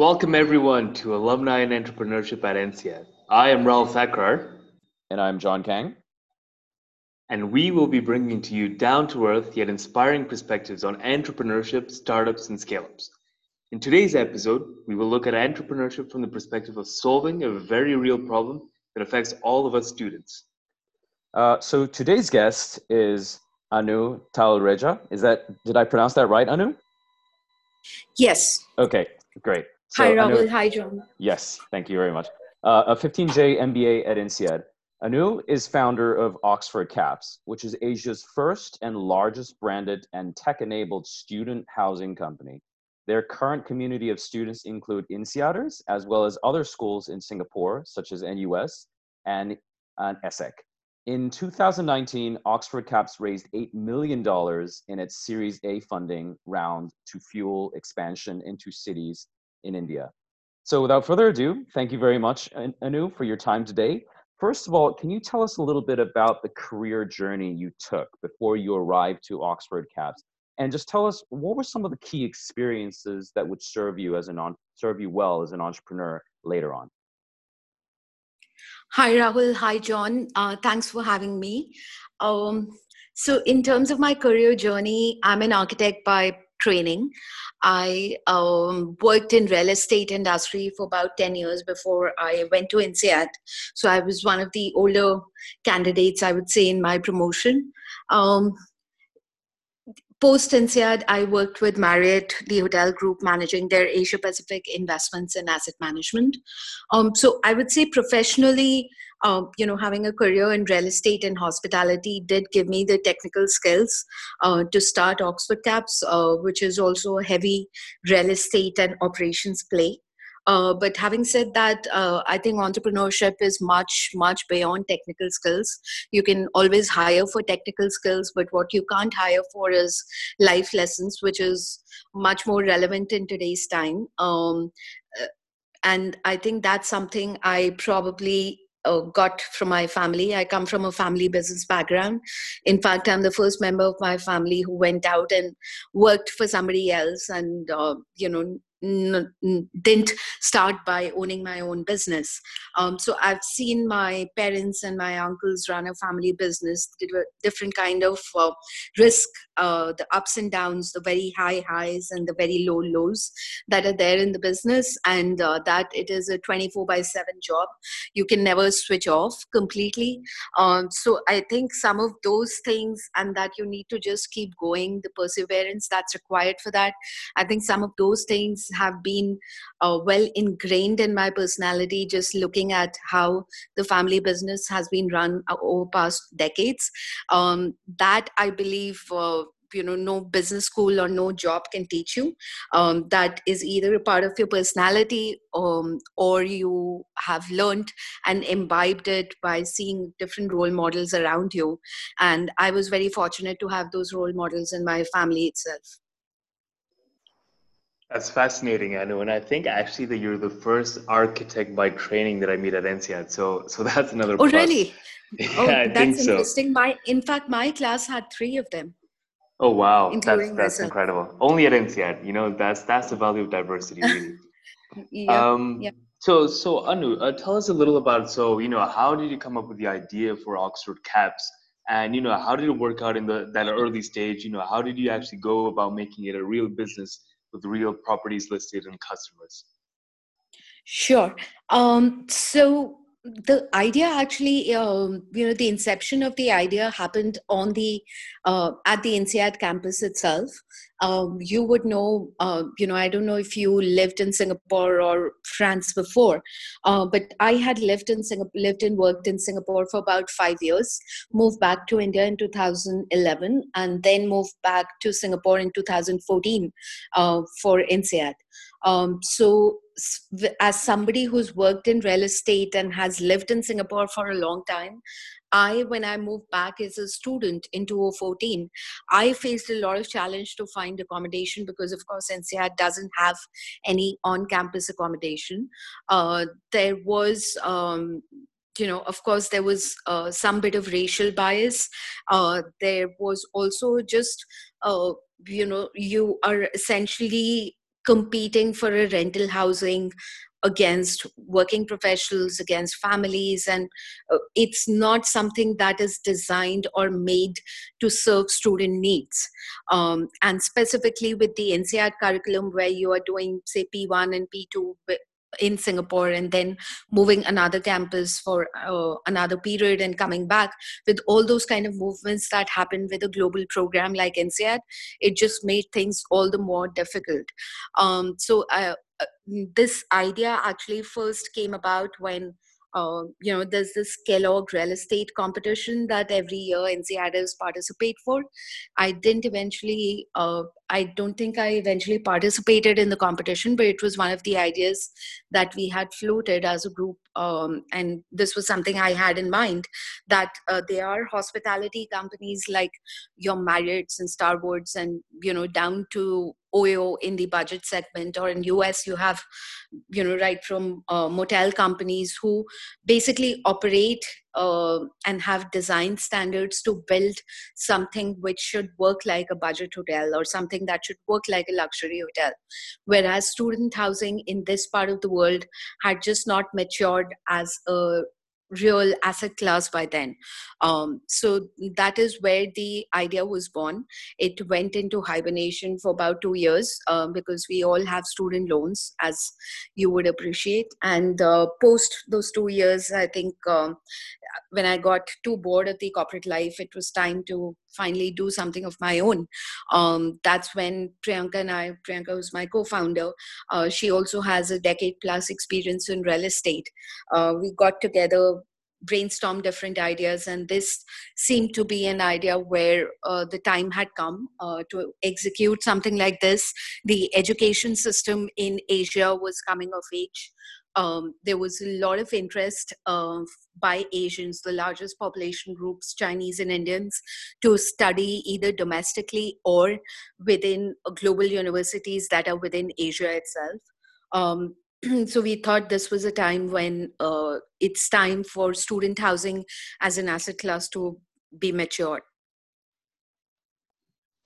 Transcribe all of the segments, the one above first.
Welcome everyone to Alumni and Entrepreneurship at INSEAD. I am Rahul Thakrar. And I'm John Kang. And we will be bringing to you down to earth yet inspiring perspectives on entrepreneurship, startups, and scale ups. In today's episode, we will look at entrepreneurship from the perspective of solving a very real problem that affects all of us students. Uh, so today's guest is Annu Talreja. Is that, did I pronounce that right, Annu? Yes. Okay, great. So, Hi, Rahul. Hi, John. Yes, thank you very much. Uh, a 15J MBA at INSEAD. Annu is founder of OxfordCaps, which is Asia's first and largest branded and tech-enabled student housing company. Their current community of students include INSEADers, as well as other schools in Singapore, such as NUS and, and ESSEC. In 2019, Oxford Caps raised $8 million in its Series A funding round to fuel expansion into cities in India. So without further ado, thank you very much, Annu, for your time today. First of all, can you tell us a little bit about the career journey you took before you arrived to OxfordCaps? And just tell us what were some of the key experiences that would serve you as an on, serve you well as an entrepreneur later on. Hi Rahul, hi John. Uh, thanks for having me. Um, so, in terms of my career journey, I'm an architect by training. I um, worked in real estate industry for about 10 years before I went to INSEAD. So I was one of the older candidates, I would say, in my promotion. Um, Post INSEAD, I worked with Marriott, the hotel group, managing their Asia Pacific investments and asset management. Um, so I would say professionally, uh, you know, having a career in real estate and hospitality did give me the technical skills uh, to start OxfordCaps, uh, which is also a heavy real estate and operations play. Uh, but having said that, uh, I think entrepreneurship is much, much beyond technical skills. You can always hire for technical skills, but what you can't hire for is life lessons, which is much more relevant in today's time. Um, uh, and I think that's something I probably uh, got from my family. I come from a family business background. In fact, I'm the first member of my family who went out and worked for somebody else and, uh, you know, n- didn't start by owning my own business. Um, so I've seen my parents and my uncles run a family business, different kind of uh, risk, uh, the ups and downs, the very high highs and the very low lows that are there in the business, and uh, that it is a 24 by 7 job. You can never switch off completely. Um, so I think some of those things, and that you need to just keep going, the perseverance that's required for that. I think some of those things have been uh, well ingrained in my personality just looking at how the family business has been run uh, over past decades. Um, that i believe uh, you know no business school or no job can teach you. Um, that is either a part of your personality um, or you have learned and imbibed it by seeing different role models around you. And i was very fortunate to have those role models in my family itself that's fascinating, Annu. And I think actually that you're the first architect by training that I meet at INSEAD. So, so that's another. Oh, plus. really? yeah, oh, I that's interesting. So. My, in fact, my class had three of them. Oh wow, that's that's incredible. Only at INSEAD, you know, that's that's the value of diversity, really. yeah, um, yeah. So, so Annu, uh, tell us a little about. So, you know, how did you come up with the idea for OxfordCaps? And you know, how did it work out in the that early stage? You know, how did you actually go about making it a real business with real properties listed and customers? Sure. Um, so the idea actually um, you know the inception of the idea happened on the uh, at the INSEAD campus itself. Um, you would know uh, you know i don't know if you lived in singapore or france before uh, but i had lived in singapore lived and worked in singapore for about five years moved back to india in 2011 and then moved back to singapore in 2014 uh, for INSEAD um, so as somebody who's worked in real estate and has lived in Singapore for a long time, I, when I moved back as a student in 2014, I faced a lot of challenge to find accommodation because, of course, INSEAD doesn't have any on-campus accommodation. Uh, there was um, you know of course there was uh, some bit of racial bias uh, there was also just uh, you know you are essentially competing for a rental housing against working professionals against families and uh, it's not something that is designed or made to serve student needs. Um, and specifically with the INSEAD curriculum where you are doing say p1 and p2 in Singapore and then moving another campus for uh, another period and coming back with all those kind of movements that happen with a global program like INSEAD, it just made things all the more difficult. Um, so uh, uh, this idea actually first came about when uh, you know, there's this Kellogg real estate competition that every year INSEADers participate for. I didn't eventually, uh, I don't think I eventually participated in the competition, but it was one of the ideas that we had floated as a group. Um, and this was something I had in mind that uh, there are hospitality companies like your Marriott's and Starwoods and, you know, down to OYO in the budget segment, or in US, you have, you know, right from uh, motel companies who basically operate uh, and have design standards to build something which should work like a budget hotel or something that should work like a luxury hotel. Whereas student housing in this part of the world had just not matured as a real asset class by then. Um, so that is where the idea was born. It went into hibernation for about two years um, because we all have student loans, as you would appreciate. And uh, post those two years, I think um, when I got too bored of the corporate life, it was time to finally do something of my own. Um, that's when Priyanka and I, Priyanka was my co-founder. Uh, she also has a decade plus experience in real estate. Uh, we got together brainstorm different ideas and this seemed to be an idea where uh, the time had come uh, to execute something like this the education system in asia was coming of age um, there was a lot of interest uh, by Asians, the largest population groups, Chinese and Indians, to study either domestically or within global universities that are within Asia itself. Um, so we thought this was a time when uh, it's time for student housing as an asset class to be matured.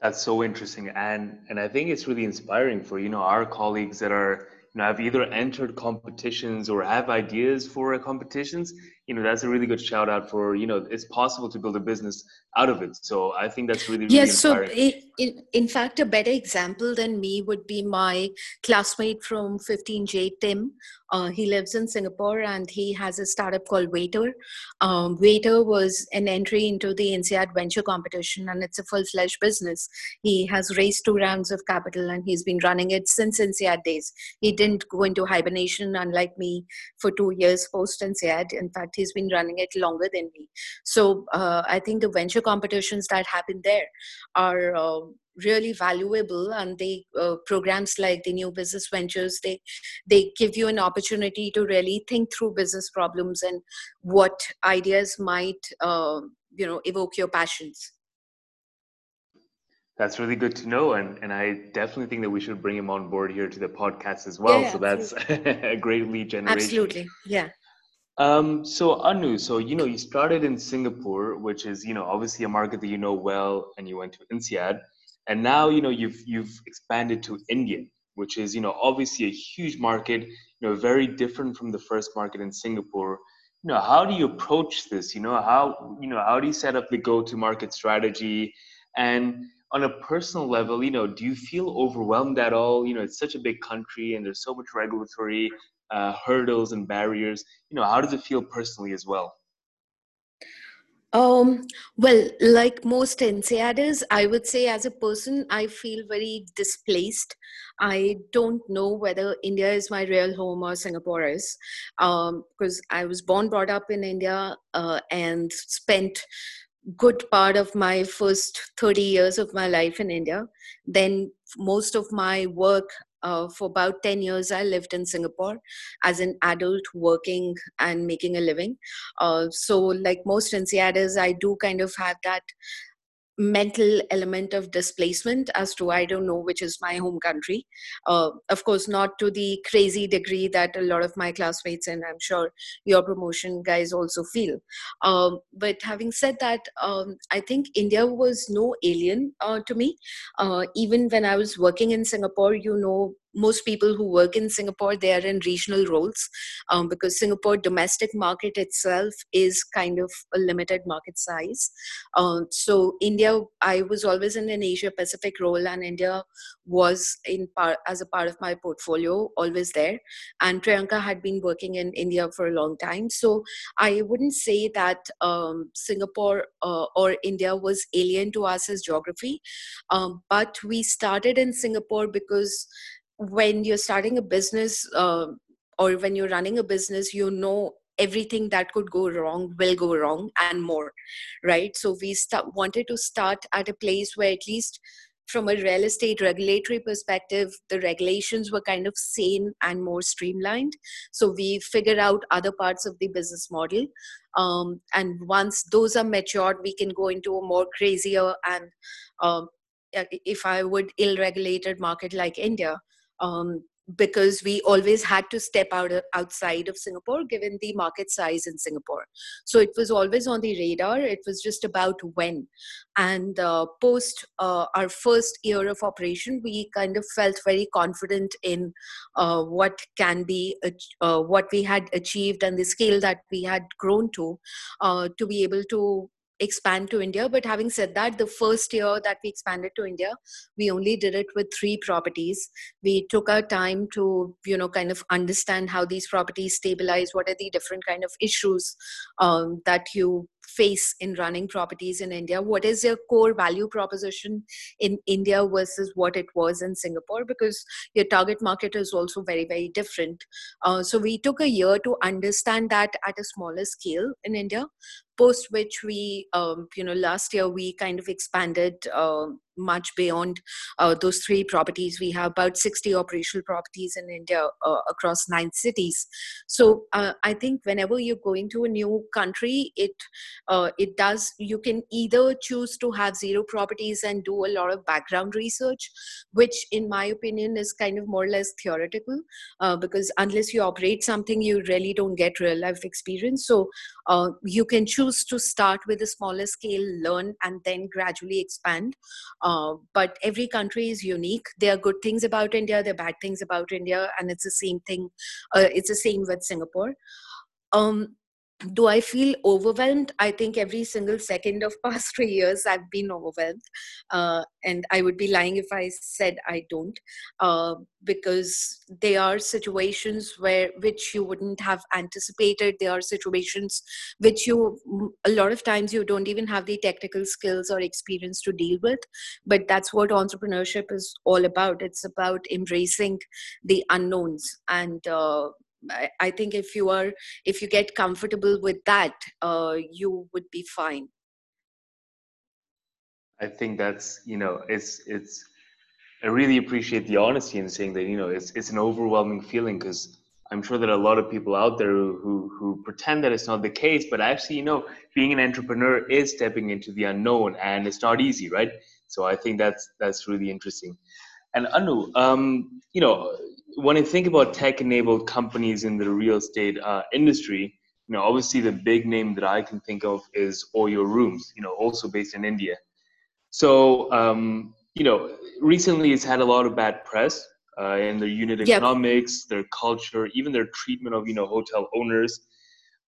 That's so interesting, and and I think it's really inspiring for you know our colleagues that are you know have either entered competitions or have ideas for competitions you know that's a really good shout out for you know it's possible to build a business out of it. So i think that's really, really yes so in, in fact a better example than me would be my classmate from 15j tim. Uh, he lives in singapore and he has a startup called waiter. Um, waiter was an entry into the INSEAD venture competition and it's a full-fledged business. He has raised two rounds of capital and he's been running it since INSEAD days. He didn't go into hibernation unlike me for two years post INSEAD in fact he's been running it longer than me so uh, i think the venture competitions that happen there are uh, really valuable and they uh, programs like the new business ventures they they give you an opportunity to really think through business problems and what ideas might uh, you know evoke your passions that's really good to know, and and I definitely think that we should bring him on board here to the podcast as well. Yeah, so that's a great lead generation. Absolutely, yeah. Um, so Annu, so you know, you started in Singapore, which is you know obviously a market that you know well, and you went to INSEAD, and now you know you've you've expanded to India, which is you know obviously a huge market, you know, very different from the first market in Singapore. You know, how do you approach this? You know, how you know how do you set up the go-to-market strategy, and on a personal level, you know, do you feel overwhelmed at all? You know, it's such a big country and there's so much regulatory uh, hurdles and barriers you know how does it feel personally as well um, well, like most INSEADers, I would say as a person, I feel very displaced. I don't know whether India is my real home or Singapore is, um, because I was born, brought up in India, uh, and spent good part of my first 30 years of my life in India. Then most of my work uh, for about 10 years i lived in singapore as an adult working and making a living. Uh, so like most INSEADers i do kind of have that mental element of displacement as to I don't know which is my home country. Uh, of course, not to the crazy degree that a lot of my classmates and I'm sure your promotion guys also feel. Um, but having said that, um, I think India was no alien uh, to me. Uh, even when I was working in Singapore, you know, most people who work in Singapore they are in regional roles um, because Singapore domestic market itself is kind of a limited market size. Um, so India, I was always in an Asia Pacific role, and India was in part as a part of my portfolio, always there. And Priyanka had been working in India for a long time, so I wouldn't say that um, Singapore uh, or India was alien to us as geography, um, but we started in Singapore because when you're starting a business uh, or when you're running a business you know everything that could go wrong will go wrong and more right? So we start, wanted to start at a place where at least from a real estate regulatory perspective the regulations were kind of sane and more streamlined. So we figured out other parts of the business model um, and once those are matured we can go into a more crazier and um, if i would ill regulated market like india um, because we always had to step out of, outside of Singapore given the market size in Singapore. So it was always on the radar. It was just about when. And uh, post uh, our first year of operation, we kind of felt very confident in uh, what can be uh, what we had achieved and the scale that we had grown to uh, to be able to expand to India. But having said that, the first year that we expanded to India, we only did it with three properties. We took our time to, you know, kind of understand how these properties stabilize, what are the different kind of issues um, that you face in running properties in India? What is your core value proposition in India versus what it was in Singapore? Because your target market is also very, very different. Uh, so we took a year to understand that at a smaller scale in India. Post which we, um, you know, last year we kind of expanded uh, much beyond uh, those three properties. We have about 60 operational properties in India uh, across nine cities. So uh, I think whenever you're going to a new country, it uh, it does you can either choose to have zero properties and do a lot of background research, which in my opinion is kind of more or less theoretical, uh, because unless you operate something, you really don't get real life experience. So uh, you can choose to start with a smaller scale, learn, and then gradually expand. Uh, but every country is unique. There are good things about India, there are bad things about India, and it's the same thing. Uh, it's the same with Singapore. Um, do i feel overwhelmed i think every single second of past three years i've been overwhelmed. Uh, and i would be lying if i said i don't uh, because there are situations where which you wouldn't have anticipated. There are situations which you a lot of times you don't even have the technical skills or experience to deal with. But that's what entrepreneurship is all about. It's about embracing the unknowns and uh, I think if you are if you get comfortable with that uh, you would be fine. I think that's you know it's it's i really appreciate the honesty in saying that you know it's it's an overwhelming feeling because i'm sure that a lot of people out there who who pretend that it's not the case but actually you know being an entrepreneur is stepping into the unknown and it's not easy right? So i think that's that's really interesting and anu um, you know when I think about tech-enabled companies in the real estate uh, industry, you know, obviously the big name that I can think of is Oyo Rooms, you know, also based in India. So, um, you know, recently it's had a lot of bad press uh, in their unit yep. economics, their culture, even their treatment of, you know, hotel owners.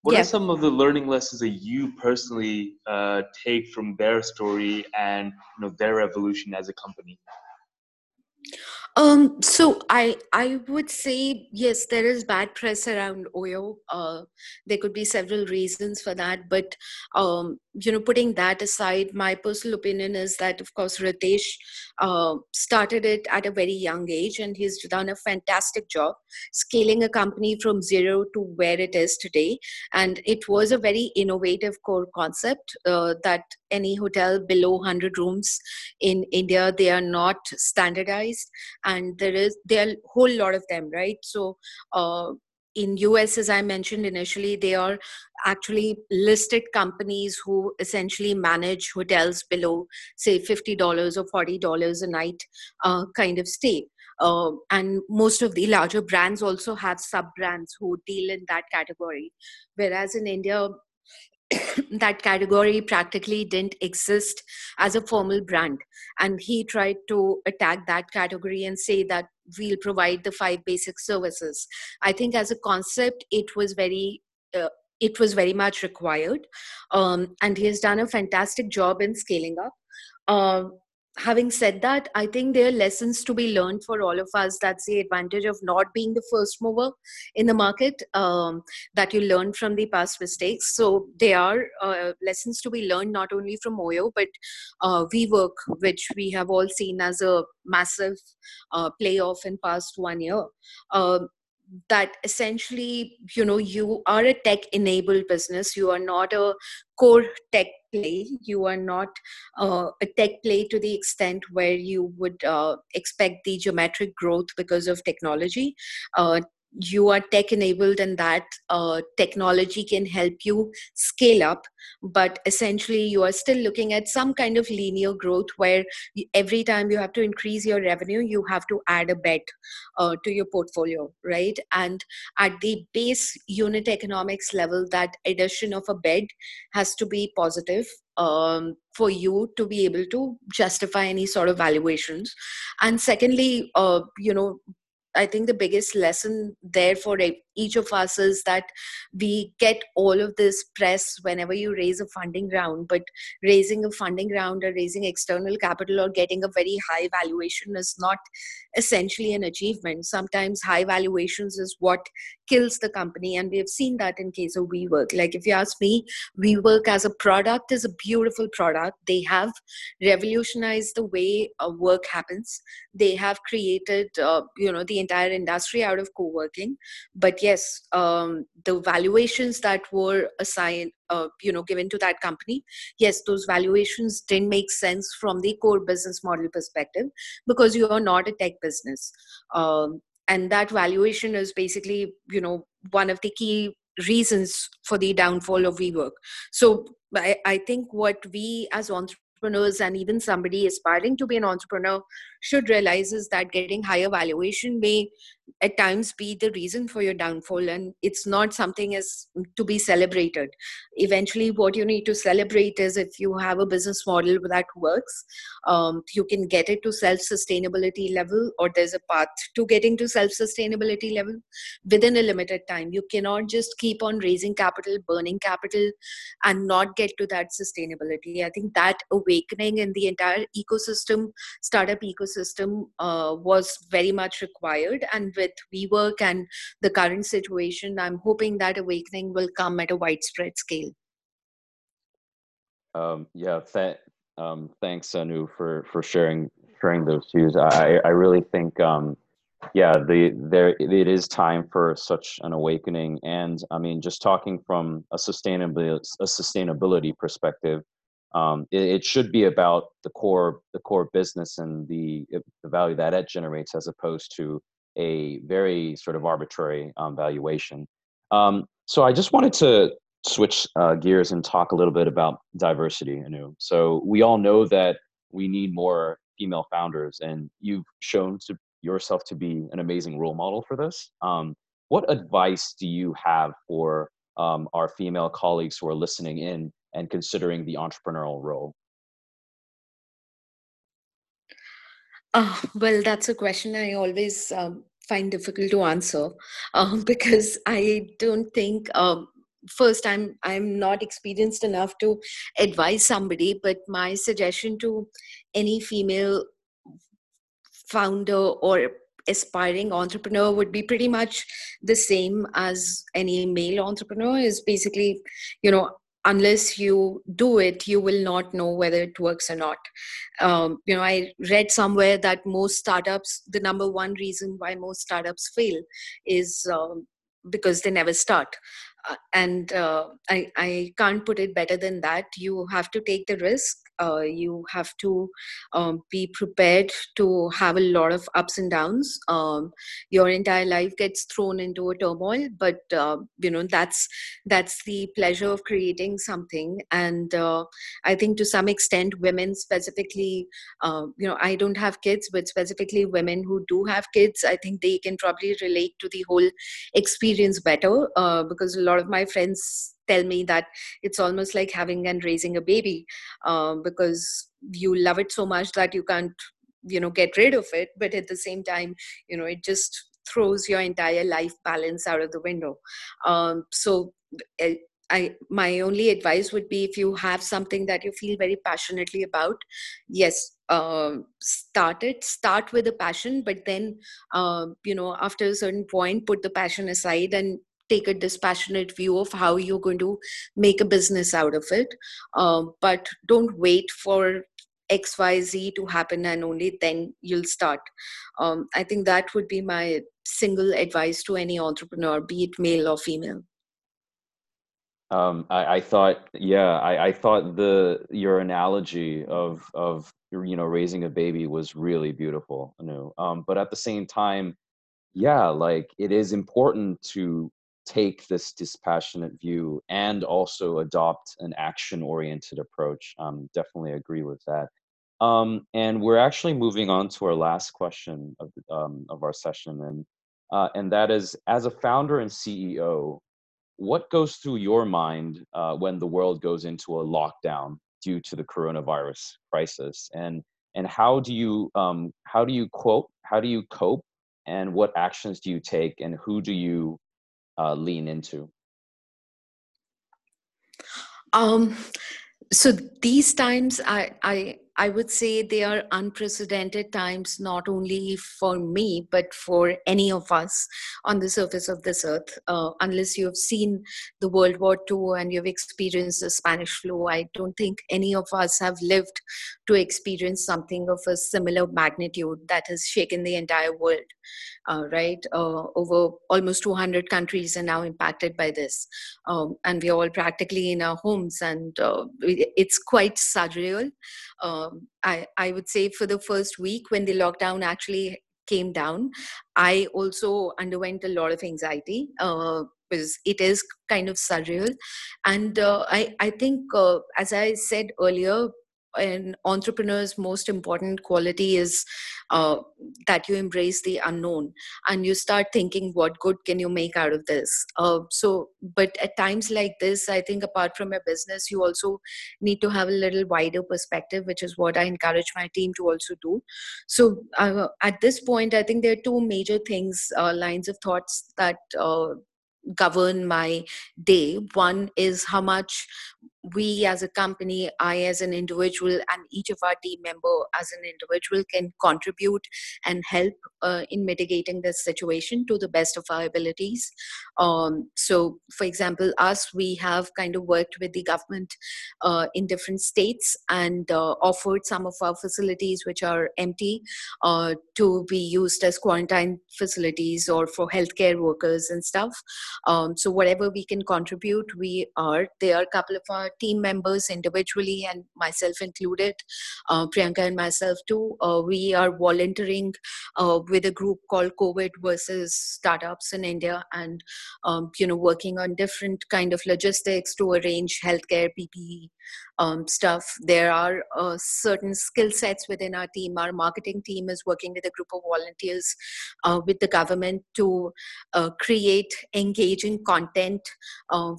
What yep. are some of the learning lessons that you personally uh, take from their story and, you know, their evolution as a company? Um, so I I would say yes, there is bad press around Oyo. Uh, there could be several reasons for that, but um, you know, putting that aside, my personal opinion is that of course Ritesh uh, started it at a very young age, and he's done a fantastic job scaling a company from zero to where it is today. And it was a very innovative core concept uh, that any hotel below 100 rooms in India they are not standardized and there is there are a whole lot of them right? So uh, in us as i mentioned initially they are actually listed companies who essentially manage hotels below say $50 or $40 a night uh, kind of stay. Uh, and most of the larger brands also have sub brands who deal in that category. Whereas in india that category practically didn't exist as a formal brand. And he tried to attack that category and say that we'll provide the five basic services. I think as a concept it was very uh, it was very much required. Um, and he has done a fantastic job in scaling up. Uh, having said that i think there are lessons to be learned for all of us. That's the advantage of not being the first mover in the market um, that you learn from the past mistakes. So there are uh, lessons to be learned not only from oyo but uh, WeWork which we have all seen as a massive uh, playoff in past one year. Um, that essentially you know you are a tech enabled business. You are not a core tech play. You are not uh, a tech play to the extent where you would uh, expect the geometric growth because of technology. Uh, you are tech enabled and that uh, technology can help you scale up but essentially you are still looking at some kind of linear growth where every time you have to increase your revenue you have to add a bed uh, to your portfolio right? And at the base unit economics level that addition of a bed has to be positive um, for you to be able to justify any sort of valuations. And secondly uh, you know I think the biggest lesson there for each of us is that we get all of this press whenever you raise a funding round, but raising a funding round or raising external capital or getting a very high valuation is not essentially an achievement. Sometimes high valuations is what kills the company, and we have seen that in case of WeWork. Like if you ask me, WeWork as a product is a beautiful product. They have revolutionized the way uh, work happens. They have created, uh, you know, the entire industry out of co-working. But yes, um, the valuations that were assigned uh, you know given to that company yes those valuations didn't make sense from the core business model perspective because you are not a tech business um, and that valuation is basically you know one of the key reasons for the downfall of WeWork. So I, I think what we as entrepreneurs and even somebody aspiring to be an entrepreneur should realize is that getting higher valuation may at times be the reason for your downfall and it's not something as to be celebrated. Eventually what you need to celebrate is if you have a business model that works um, you can get it to self-sustainability level or there's a path to getting to self-sustainability level within a limited time. You cannot just keep on raising capital burning capital and not get to that sustainability. I think that awakening in the entire ecosystem startup ecosystem uh, was very much required and with WeWork and the current situation, I'm hoping that awakening will come at a widespread scale. Um, yeah, th- um, thanks, Annu, for for sharing sharing those views. I I really think um, yeah, the there it is time for such an awakening, and I mean, just talking from a sustainability a sustainability perspective, um, it, it, should be about the core the core business and the the value that it generates, as opposed to a very sort of arbitrary um, valuation. Um, so I just wanted to switch uh, gears and talk a little bit about diversity, Annu. So we all know that we need more female founders, and you've shown to yourself to be an amazing role model for this. Um, what advice do you have for um, our female colleagues who are listening in and considering the entrepreneurial role? Oh, well, that's a question I always um, find difficult to answer um, because I don't think. Um, first i'm i'm not experienced enough to advise somebody but my suggestion to any female founder or aspiring entrepreneur would be pretty much the same as any male entrepreneur is basically you know unless you do it you will not know whether it works or not. Um, you know i read somewhere that most startups the number one reason why most startups fail is um, because they never start and uh, I, I can't put it better than that. You have to take the risk. Uh, you have to um, be prepared to have a lot of ups and downs. Um, your entire life gets thrown into a turmoil but uh, you know that's that's the pleasure of creating something. And uh, i think to some extent women specifically uh, you know i don't have kids but specifically women who do have kids i think they can probably relate to the whole experience better uh, because a lot of my friends tell me that it's almost like having and raising a baby uh, because you love it so much that you can't you know get rid of it but at the same time you know it just throws your entire life balance out of the window um, so eh, I my only advice would be if you have something that you feel very passionately about, yes, uh, start it. Start with a passion, but then uh, you know after a certain point, put the passion aside and take a dispassionate view of how you're going to make a business out of it. Uh, but don't wait for xyz to happen and only then you'll start. Um, i think that would be my single advice to any entrepreneur be it male or female. Um, I, I, thought yeah I, I, thought the your analogy of of you know raising a baby was really beautiful you um, but at the same time yeah like it is important to take this dispassionate view and also adopt an action oriented approach. Um, definitely agree with that. Um, and we're actually moving on to our last question of, um, of our session. And, uh, and that is as a founder and CEO, what goes through your mind uh, when the world goes into a lockdown due to the coronavirus crisis? And, and how do you, um, how do you quote, how do you cope and what actions do you take and who do you uh, lean into? Um, so these times, I, I I would say they are unprecedented times, not only for me, but for any of us on the surface of this earth. Uh, unless you have seen the World War II and you've experienced the Spanish flu, I don't think any of us have lived to experience something of a similar magnitude that has shaken the entire world. Uh, right? Uh, over almost 200 countries are now impacted by this. Um, and we're all practically in our homes, and uh, it's quite surreal. Um, I, I would say for the first week when the lockdown actually came down, I also underwent a lot of anxiety. Uh, because it is kind of surreal and uh, I, I think uh, as i said earlier an entrepreneur's most important quality is uh, that you embrace the unknown and you start thinking what good can you make out of this. Uh, so but at times like this i think apart from your business you also need to have a little wider perspective which is what i encourage my team to also do. So uh, at this point i think there are two major things uh, lines of thoughts that uh, govern my day. One is how much we as a company i as an individual and each of our team member as an individual can contribute and help uh, in mitigating this situation to the best of our abilities. Um, so for example us we have kind of worked with the government uh, in different states and uh, offered some of our facilities which are empty uh, to be used as quarantine facilities or for healthcare workers and stuff. Um, so whatever we can contribute we are there are a couple of our team members individually and myself included, uh, Priyanka and myself too. Uh, we are volunteering uh, with a group called COVID versus Startups in India, and um, you know working on different kind of logistics to arrange healthcare PPE um, stuff. There are uh, certain skill sets within our team. Our marketing team is working with a group of volunteers uh, with the government to uh, create engaging content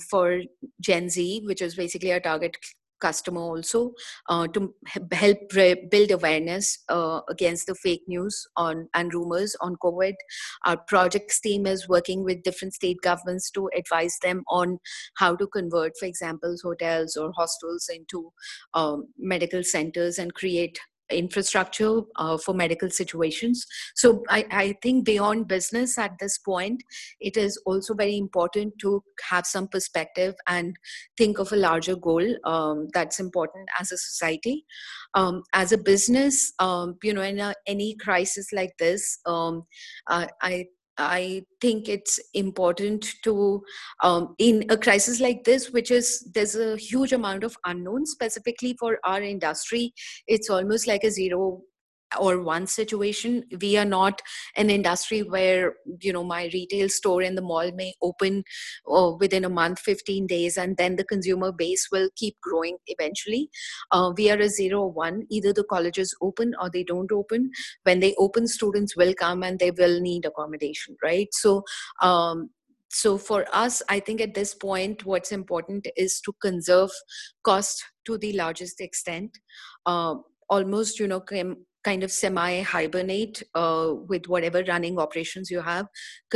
for Gen Z, which is basically our target customer also uh, to help build awareness uh, against the fake news on and rumors on covid. Our projects team is working with different state governments to advise them on how to convert for example hotels or hostels into um, medical centers and create infrastructure uh, for medical situations. So I, I, think beyond business at this point, it is also very important to have some perspective and think of a larger goal um, that's important as a society. Um, as a business, um, you know, in a, any crisis like this, uh, I I think it's important to, um, in a crisis like this, which is there's a huge amount of unknown specifically for our industry. It's almost like a zero or one situation. We are not an industry where you know my retail store in the mall may open uh, within a month 15 days and then the consumer base will keep growing eventually. Uh, we are a zero one. Either the colleges open or they don't open. When they open students will come and they will need accommodation right? So um, so for us, I think at this point, what's important is to conserve cost to the largest extent. Uh, almost, you know, kind of semi hibernate uh, with whatever running operations you have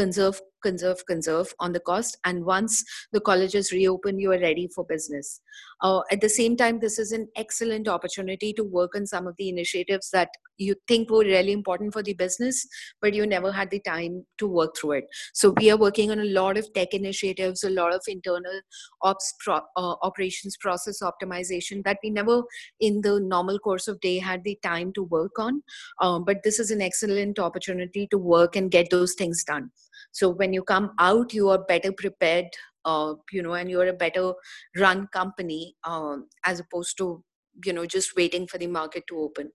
conserve conserve conserve on the cost and once the colleges reopen you are ready for business. Uh, at the same time this is an excellent opportunity to work on some of the initiatives that you think were really important for the business but you never had the time to work through it. So we are working on a lot of tech initiatives a lot of internal ops pro- uh, operations process optimization that we never in the normal course of day had the time to work on. Um, but this is an excellent opportunity to work and get those things done so when you come out you are better prepared uh, you know and you're a better run company um, as opposed to you know just waiting for the market to open.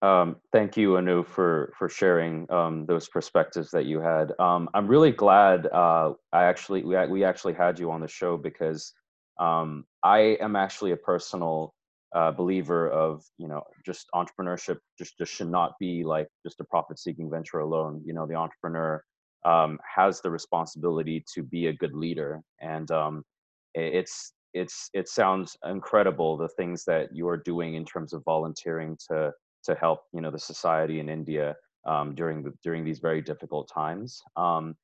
Um, thank you anu for for sharing um, those perspectives that you had. Um, i'm really glad uh, i actually we, we actually had you on the show because um, i am actually a personal uh, believer of you know just entrepreneurship just just should not be like just a profit seeking venture alone you know the entrepreneur um, has the responsibility to be a good leader and um, it's it's it sounds incredible the things that you are doing in terms of volunteering to to help you know the society in india um, during the during these very difficult times um,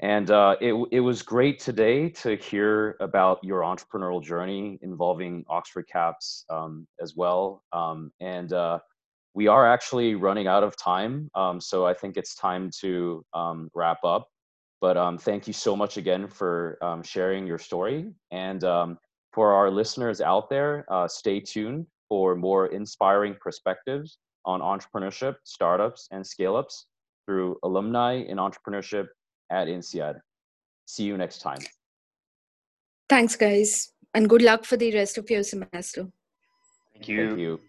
and uh, it, it was great today to hear about your entrepreneurial journey involving OxfordCaps um, as well. Um, and uh, we are actually running out of time. Um, so I think it's time to um, wrap up. But um, thank you so much again for um, sharing your story. And for our listeners out there, uh, stay tuned for more inspiring perspectives on entrepreneurship, startups, and scale ups through alumni in entrepreneurship at INSEAD. See you next time. Thanks, guys, and good luck for the rest of your semester. Thank you. Thank you.